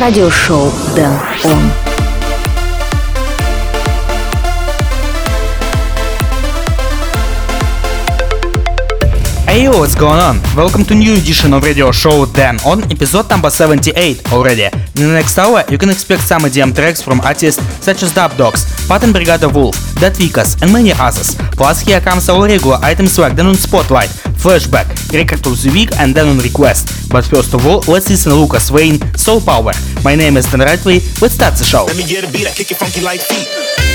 радиошоу Дэн Он. Hey what's going on? Welcome to new edition of radio show Dan on episode number 78 already. In the next hour you can expect some EDM tracks from artists such as Dub Dogs, Patenbrigade Wolff, Dat Vikas and many others. Plus here comes our regular items like Dan on Spotlight, Flashback, Record of the Week and Dan on Request. But first of all, let's listen to Lucas Wayne, Soul Power. My name is Dan Rightway, let's start the show. Let me get a beat, I kick it funky like feet.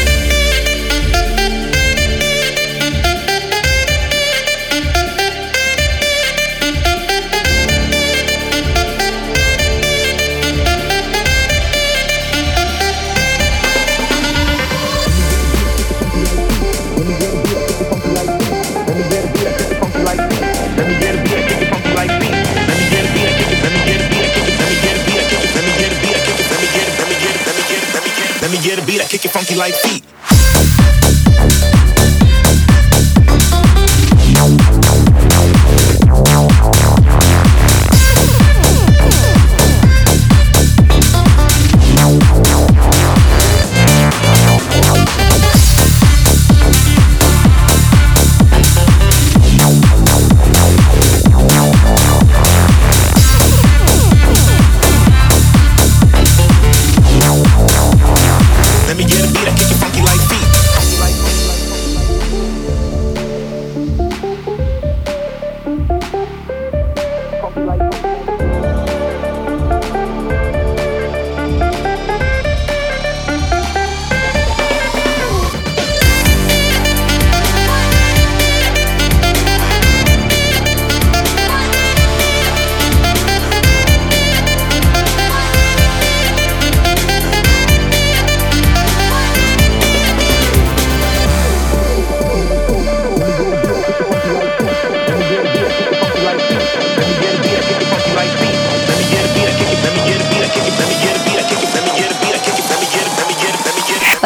Get a beat, I kick it funky like feet.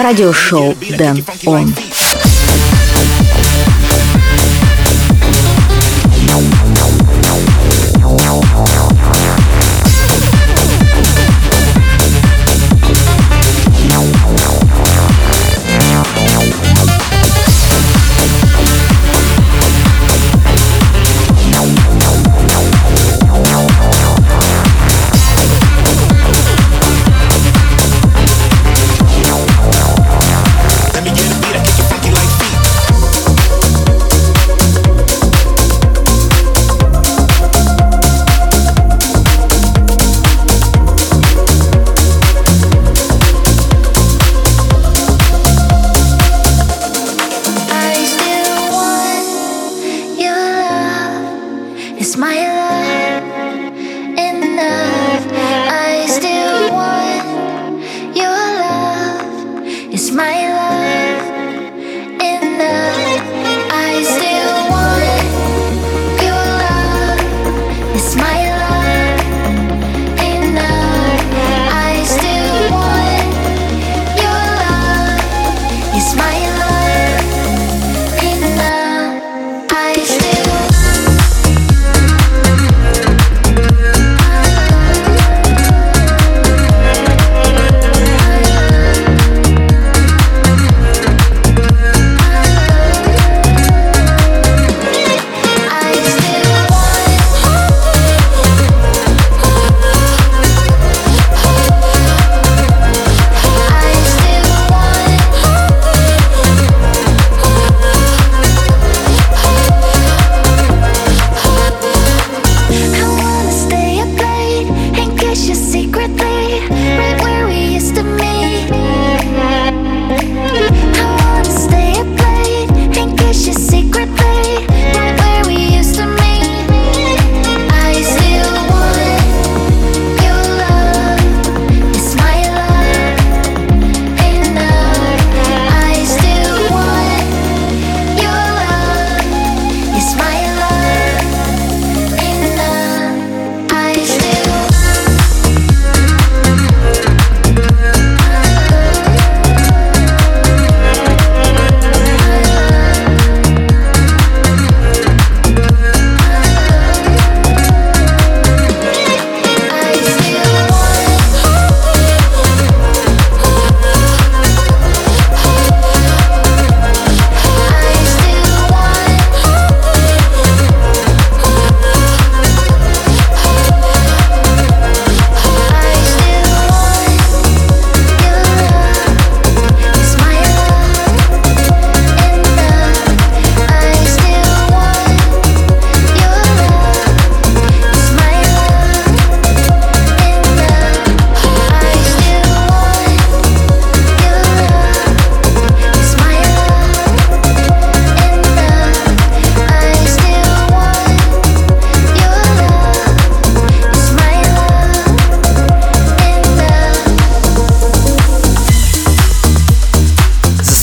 Радиошоу Дэн Он.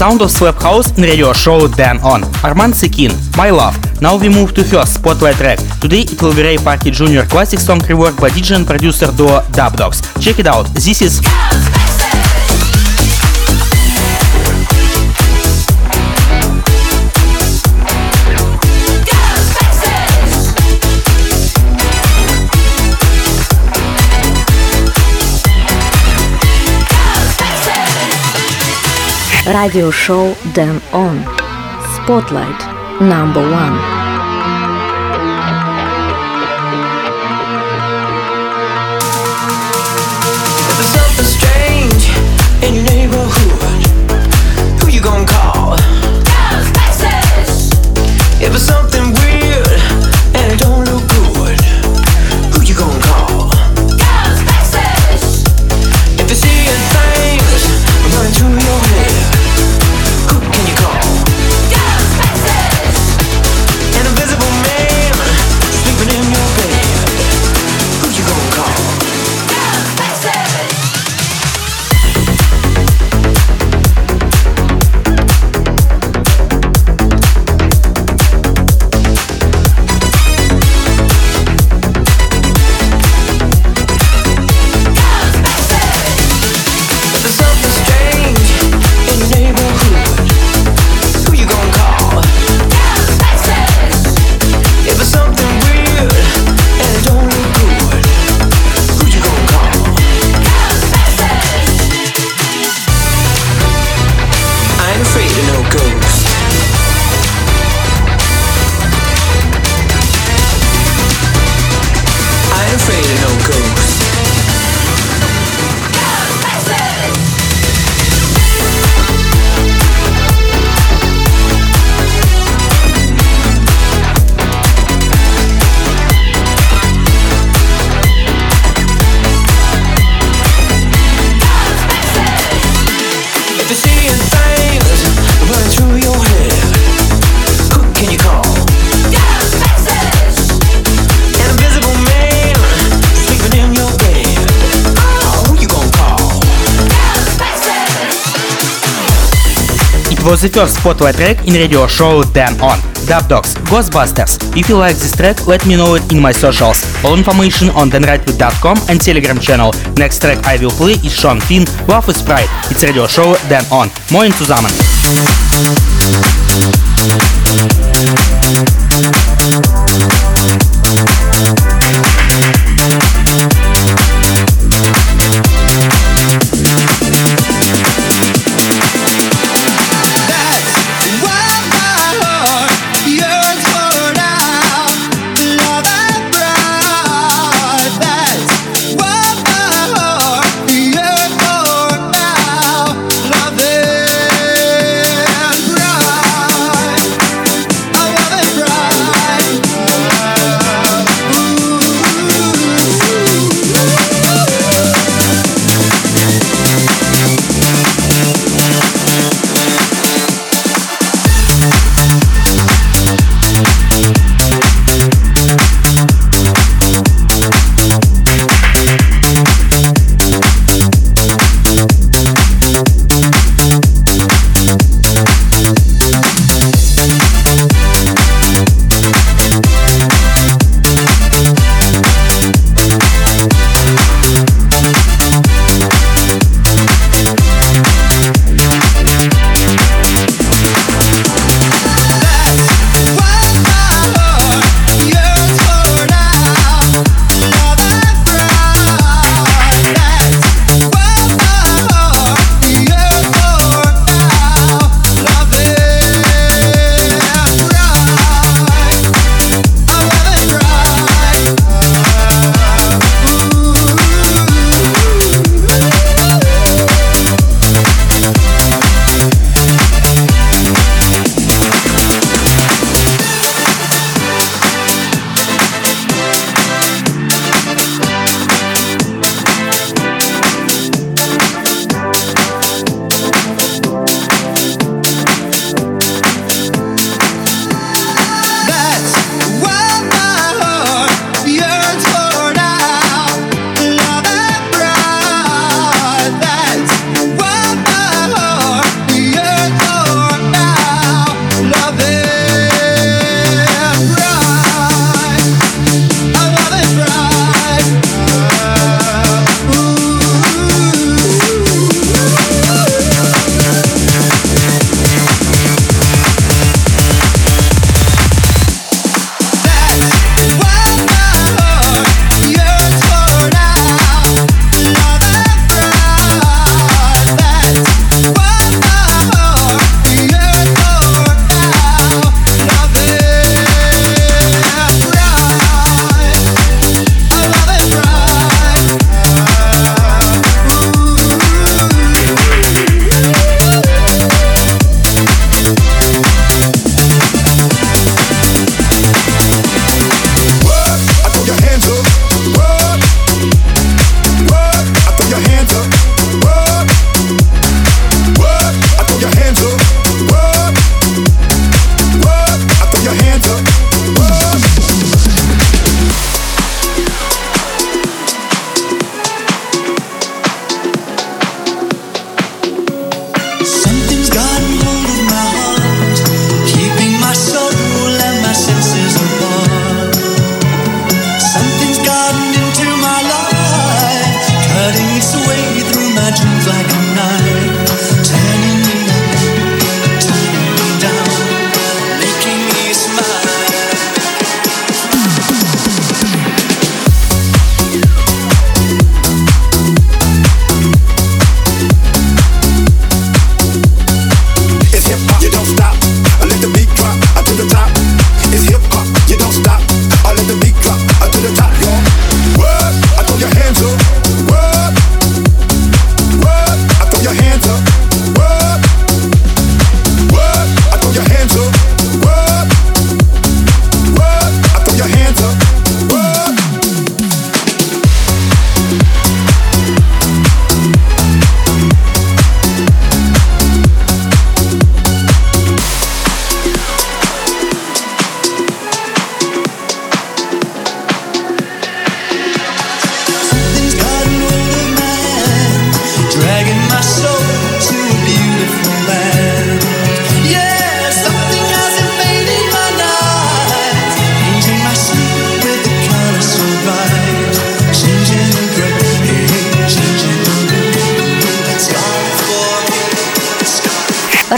Sound of Slap House in radio show Then On. Arman Sekin, My Love. Now we move to first spotlight track. Today it will be Ray Parker Jr. classic song rework by DJ and producer duo Dub Dogs. Check it out. This is Радиошоу Дэн Он. Spotlight. Number one. The first spotlight track in radio show Dan On. Dub Dogs, Ghostbusters. If you like this track, let me know it in my socials. All information on danrightway.com and Telegram channel. Next track I will play is Sean Finn, Love is Pride. It's radio show Dan On. Moin zusammen. Ooh.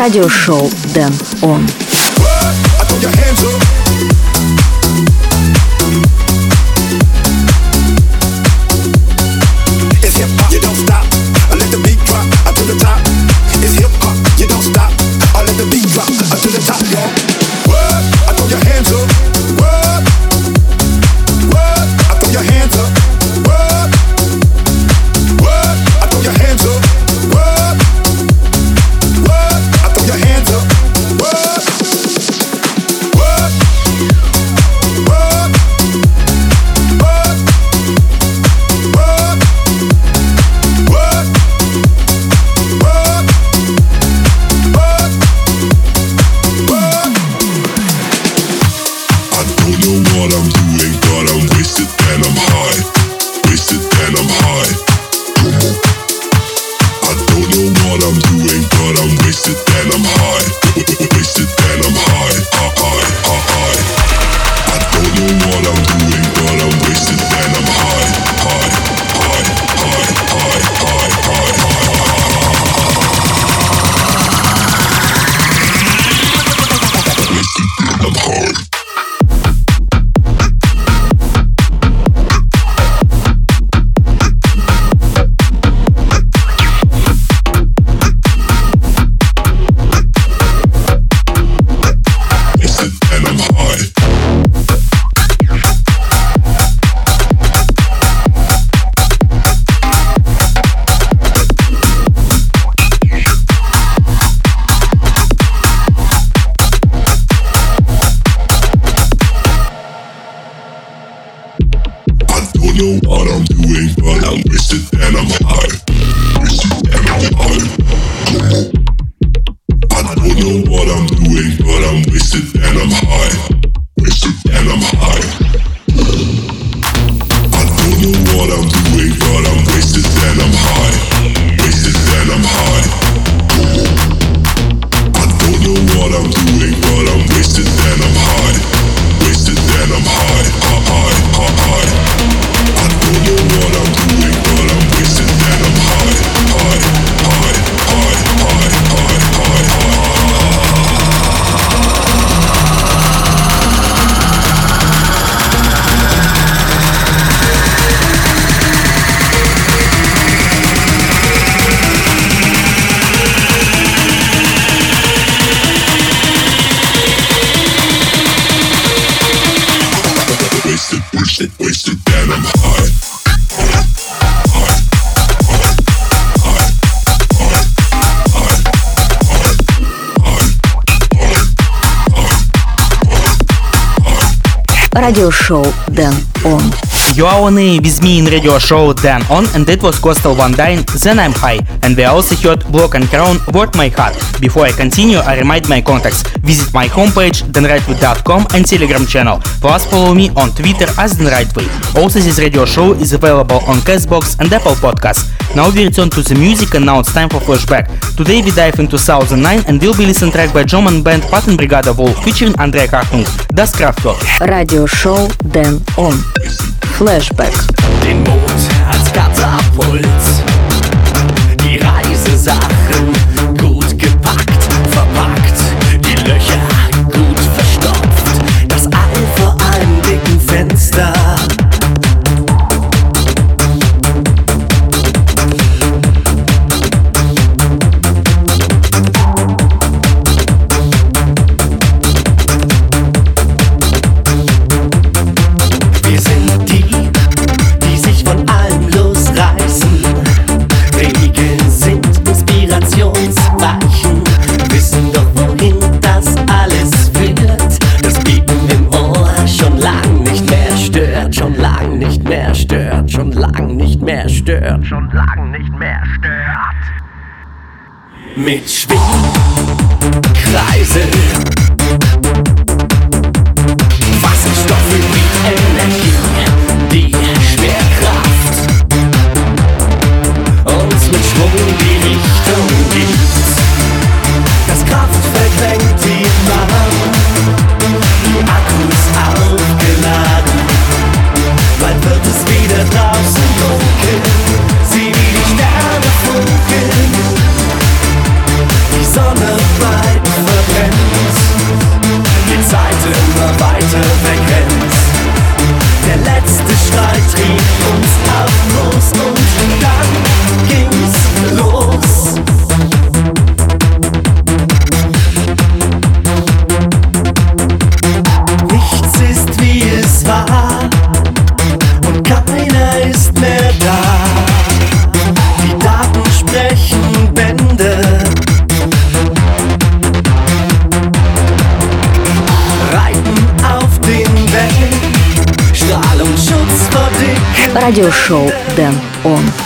радиошоу Дэн Он. Show Then On. You are on a with me in radio show Then On and it was Coastal one day. Then I'm High and the also all block and crown worth my heart. Before I continue, I remind my contacts. Visit my homepage danrightway.com and telegram channel. Plus follow me on Twitter as danrightway. Also this radio show is available on Castbox and Apple Podcasts. Now we return to the music and now it's time for flashback. Today we dive into 2009 and we'll be listening track by German band Patenbrigade featuring Andrei Hartung. Das Kraftwerk. Radio show, Он. on Den Mond als Katapult ganze Sachen gut gepackt, verpackt, die Löcher gut verstopft, das All vor einem dicken Fenster. stört. Schon lang nicht mehr stört. Mit Schwingen, Kreisen. радиошоу Дэн Он.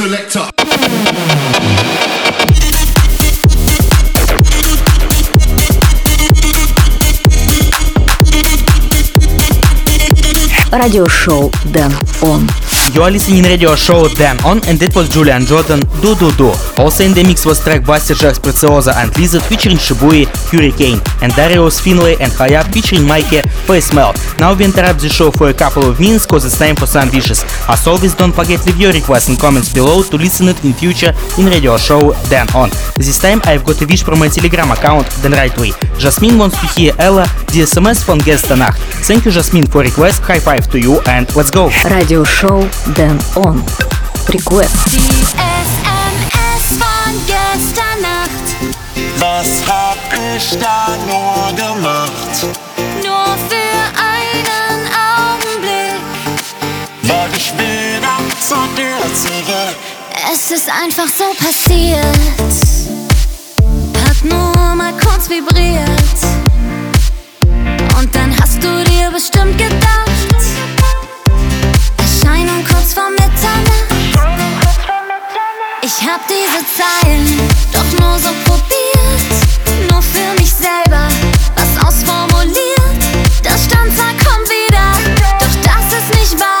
selector. Радиошоу Дэн Он. You are listening radio show Then On and it was Julian Jordan Do Do Do. Also in the mix was track Buster Jacks Preziosa and Lizard featuring Shibui Hurricane and Darius Finlay and Hayat featuring Mike Face Melt. Now we interrupt the show for a couple of minutes cause it's time for some wishes. As always don't forget leave your requests and comments below to listen it in future in radio show Then On. This time I've got a wish from my telegram account Then Right Way. Jasmine wants to hear Ella DSMS from Gestanach. Thank you Jasmine for request, high five to you and let's go! Radio show denn on. Request. Die SMS von gestern Nacht. Was hab ich da nur gemacht? Nur für einen Augenblick. Wollte ich wieder zu dir zurück. Es ist einfach so passiert. Hat nur mal kurz vibriert. Und dann hast du dir bestimmt gedacht. Kurz vor Mitternacht. Ich hab diese Zeilen doch nur so probiert. Nur für mich selber was ausformuliert. Das stand zwar kommt wieder, doch das ist nicht wahr.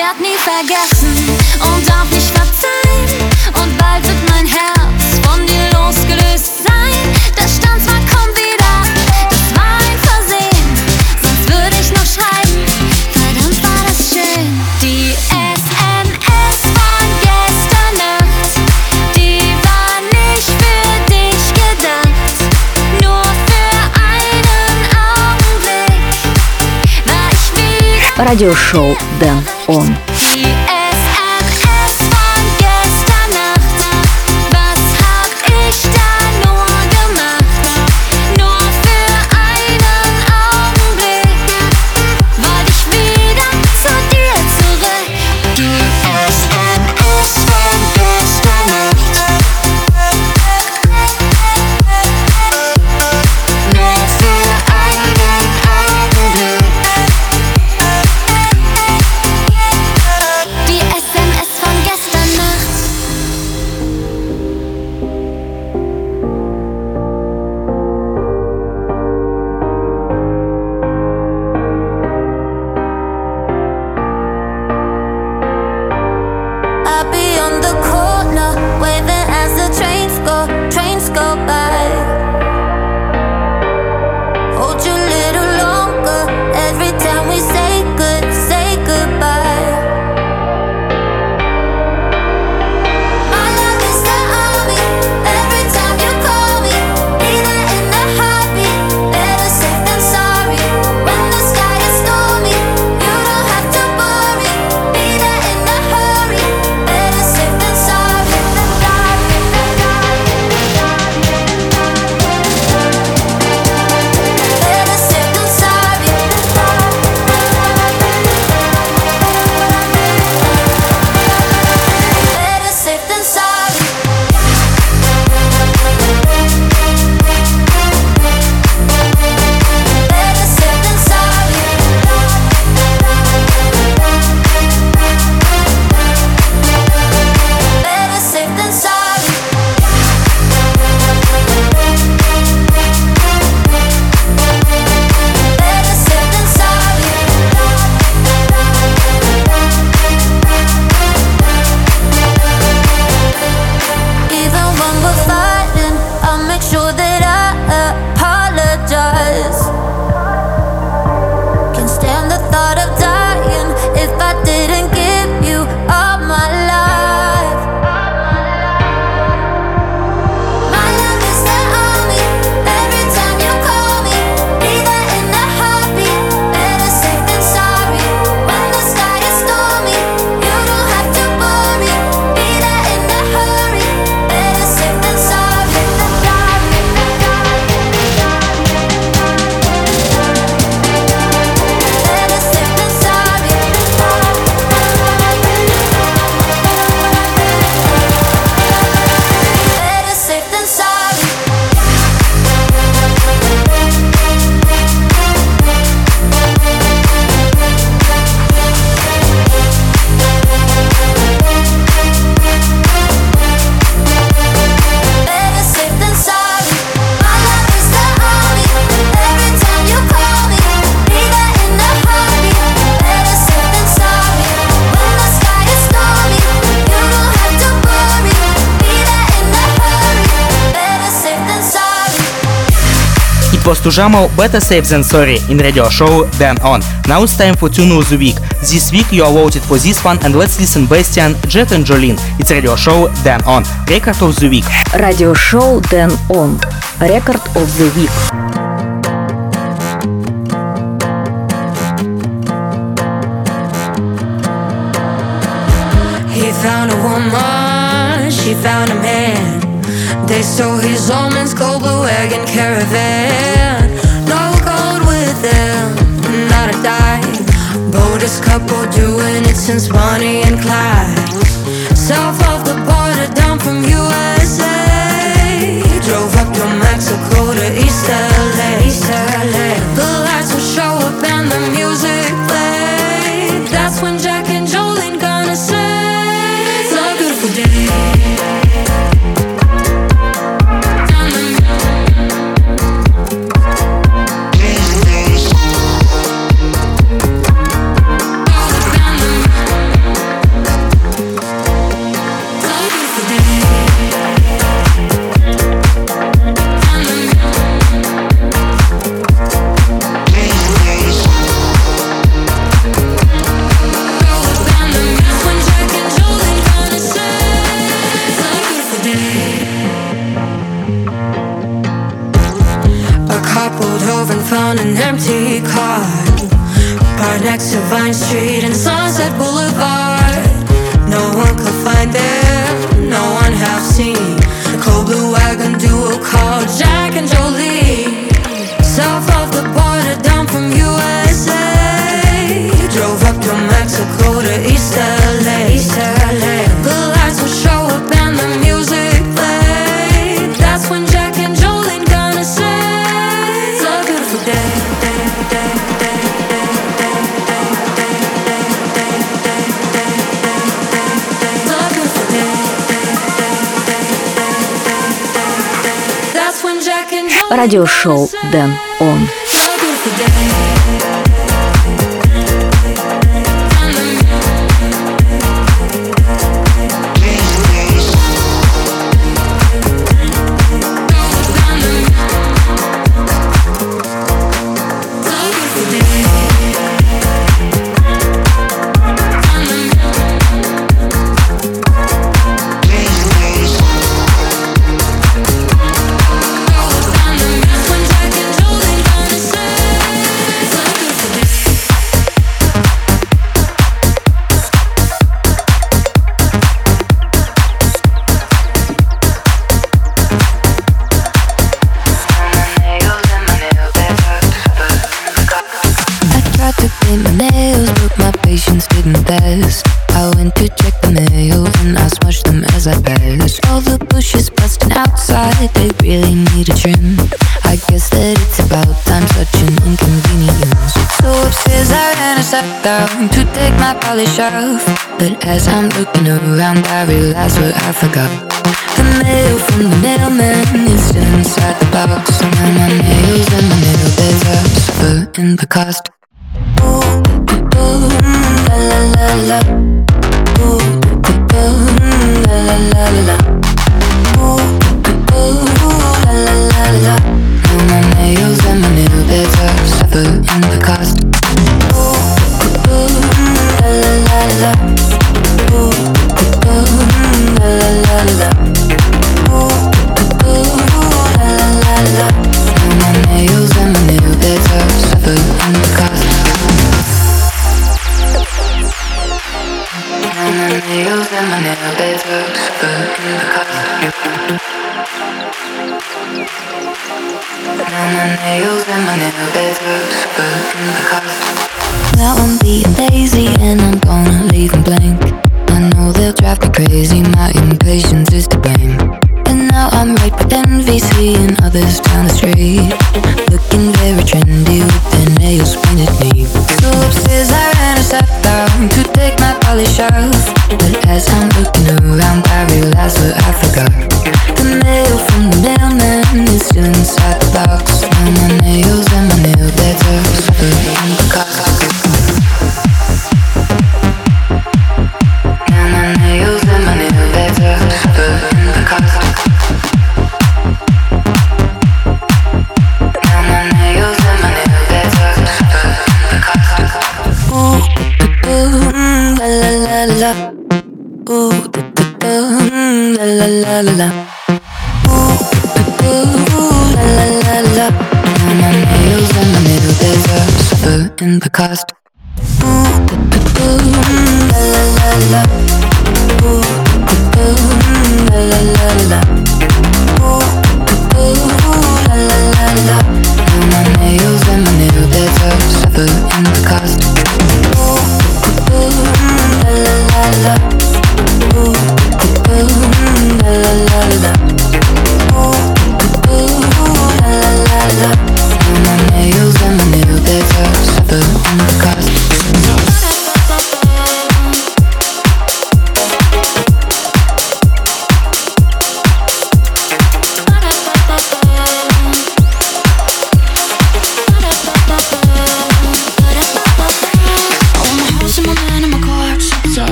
Werd nie vergessen Радиошоу Дэн Он. Sujamo Better Safe Than Sorry in radio show Dan On. Now it's time for Tune of the Week. This week you are voted for this one and let's listen Bastian, Jet and Jolene. It's radio show Dan On. Record of the Week. Radio show Dan On. Record of the Week. found a woman, she found a man. They stole his omens, gold blue wagon caravan. Doing it since Bonnie and Clyde. South of the border, down from USA. Drove up to Mexico to Радиошоу Дэн Он. Step down to take my polish off. But as I'm looking around, I realize what I forgot. The mail from the mailman is still inside the box. Now my nails and my nail beds are in the cost. Ooh, ooh, la la la la. Ooh, ooh, la la la la crazy, my impatience is to blame. And now I'm right with envy, seeing others down the street. Looking very trendy with their nails painted neat. So upstairs I ran a step down to take my polish off. But as I'm looking around, I realize what I forgot. The mail from the mailman is still inside the box. Now my nails and my nail beds are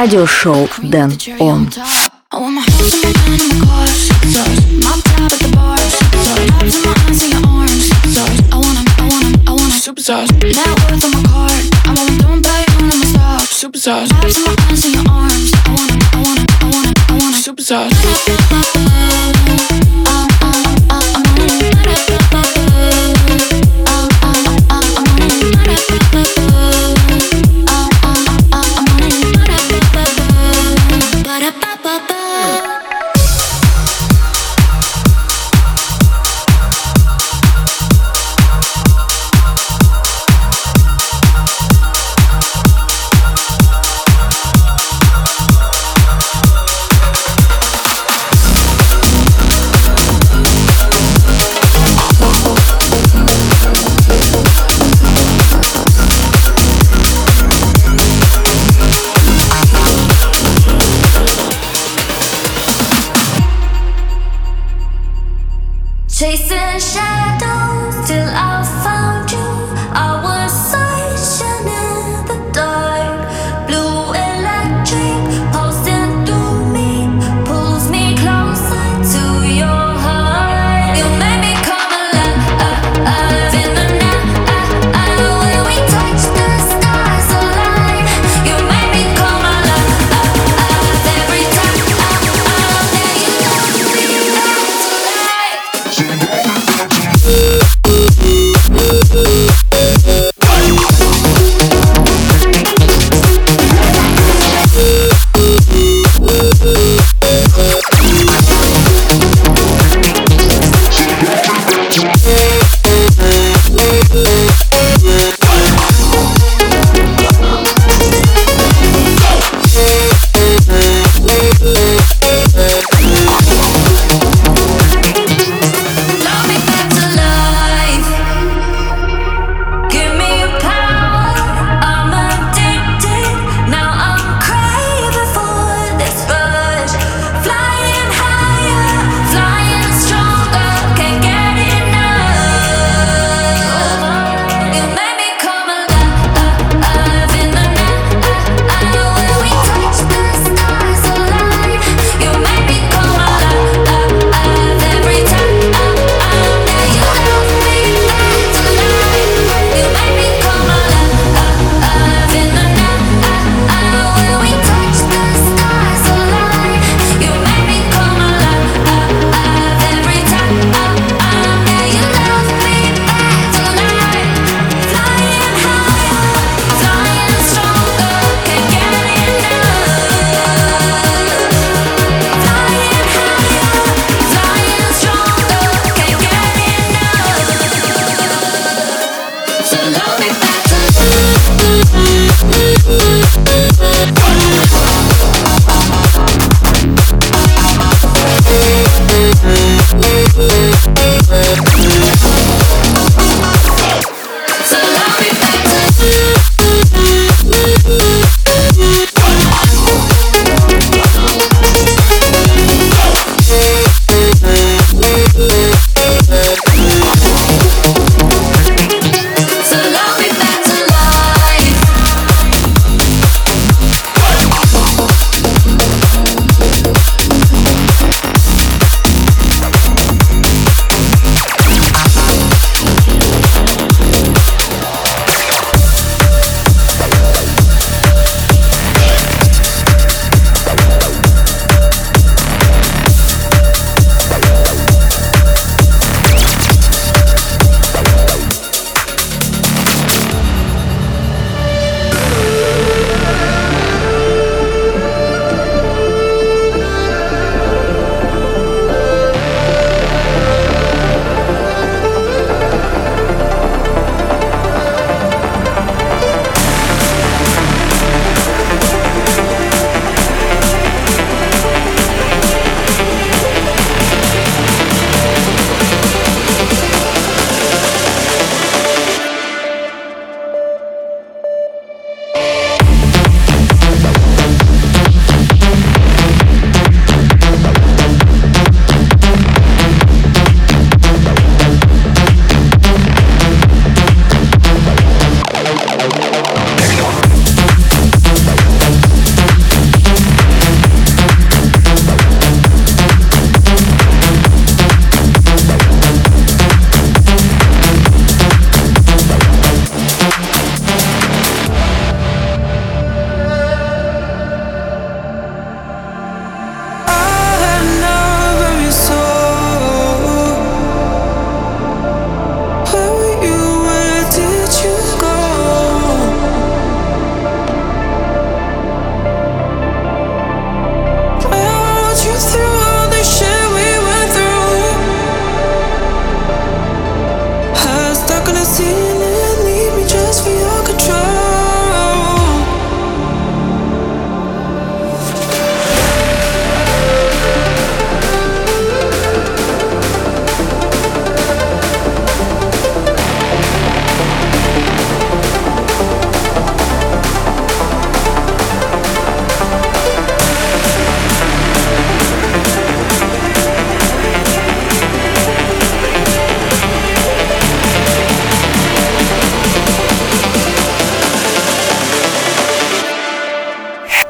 Радиошоу Дэн Он.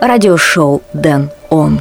радиошоу «Дэн Он».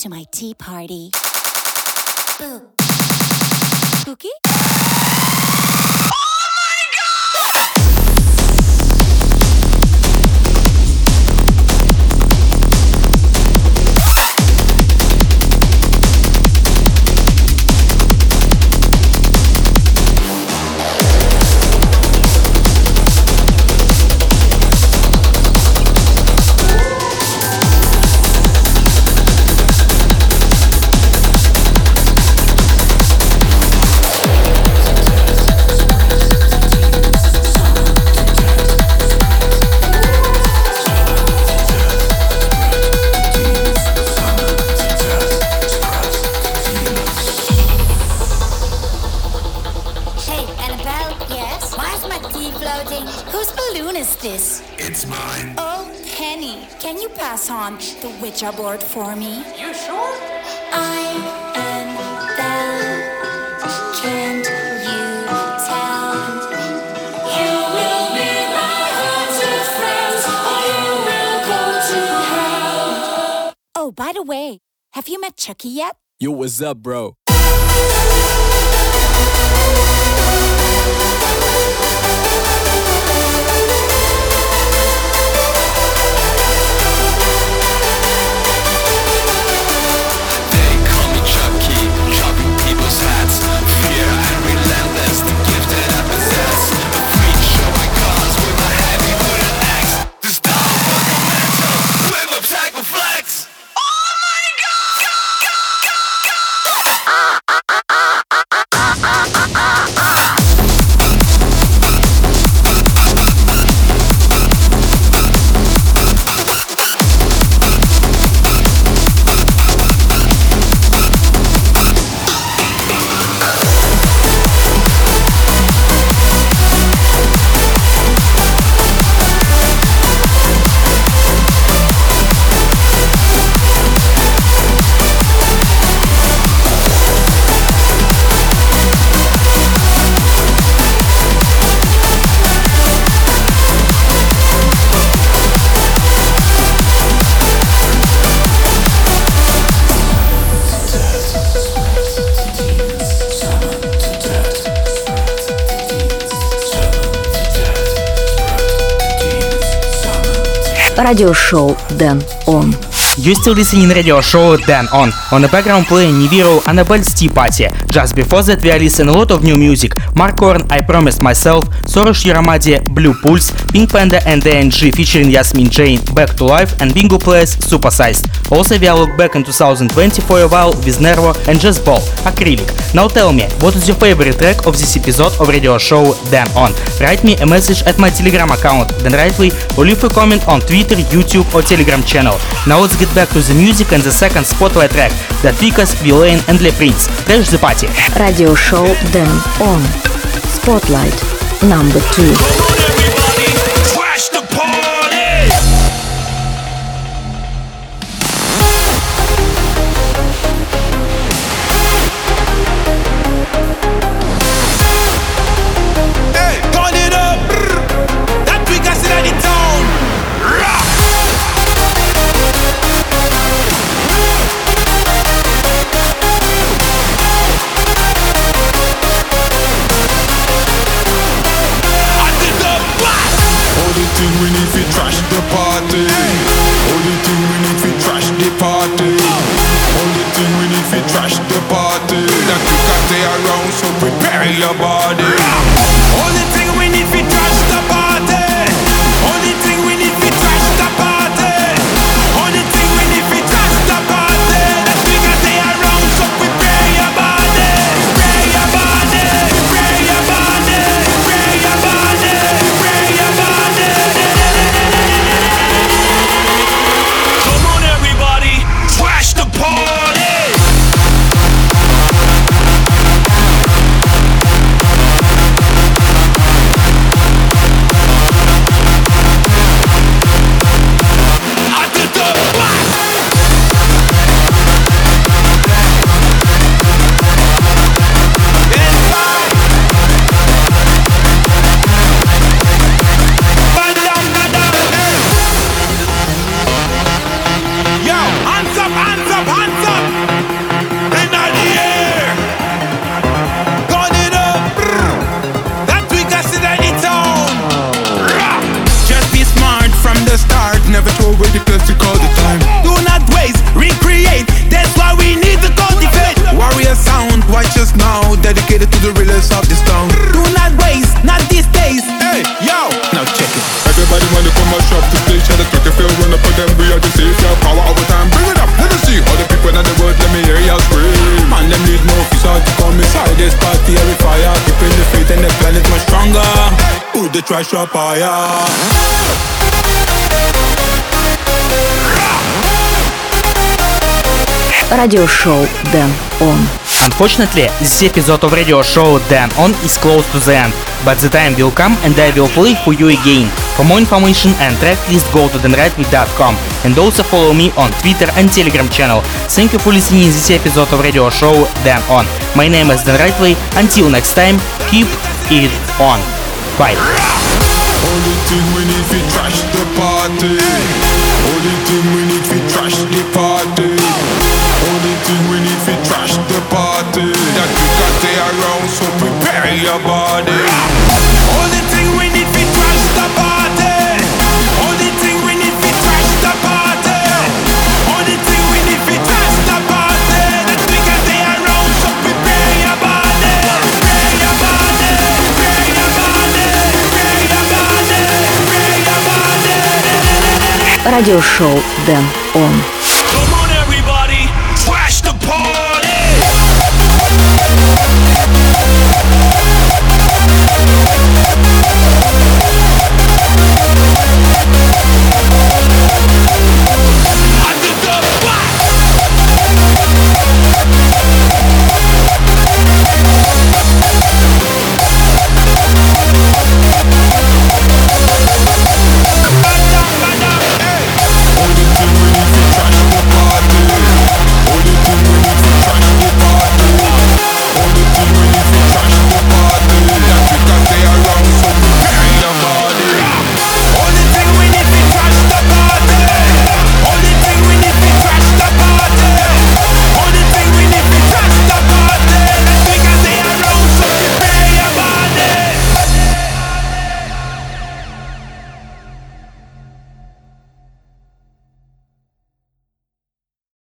to my tea party. Board for me. You sure? I am. Can't you tell? You will be my haunted or you will go to hell. Oh, by the way, have you met Chucky yet? Yo, what's up, bro? Радиошоу Дэн Он. You still listening radio show Dan On. On the background playing Nibiru Annabelle's Tea Party. Just before that we are listening a lot of new music. Mark Horn, I Promised Myself, Soros Yaramadi, Blue Pulse, Pink Panda and DNG featuring Yasmin Jane, Back to Life and Bingo Players Supersized. Also we are look back in 2020 for a while with Nervo and Just Ball, Acrylic. Now tell me, what is your favorite track of this episode of radio show Dan On? Write me a message at my Telegram account, then write or leave a comment on Twitter, YouTube or Telegram channel. Now let's get back to the music and the second spotlight track that Vikas, Villain and Le Prince. Crash the party. Radio show Dan On. Spotlight number 2. Your body. caixa paia. радиошоу Дэн Он. Unfortunately, this episode of radio show Dan On is close to the end, but the time will come and I will play for you again. For more information and track list, go to danrightway.com and also follow me on Twitter and Telegram channel. Thank you for listening this episode of radio show Dan On. My name is Dan Rightway. Until next time, keep it on. Bye. Only thing we need to trash the party. Only thing we need to trash the party. Only thing we need to trash the party. That you can stay around, so prepare your body. Радиошоу Дэн Он.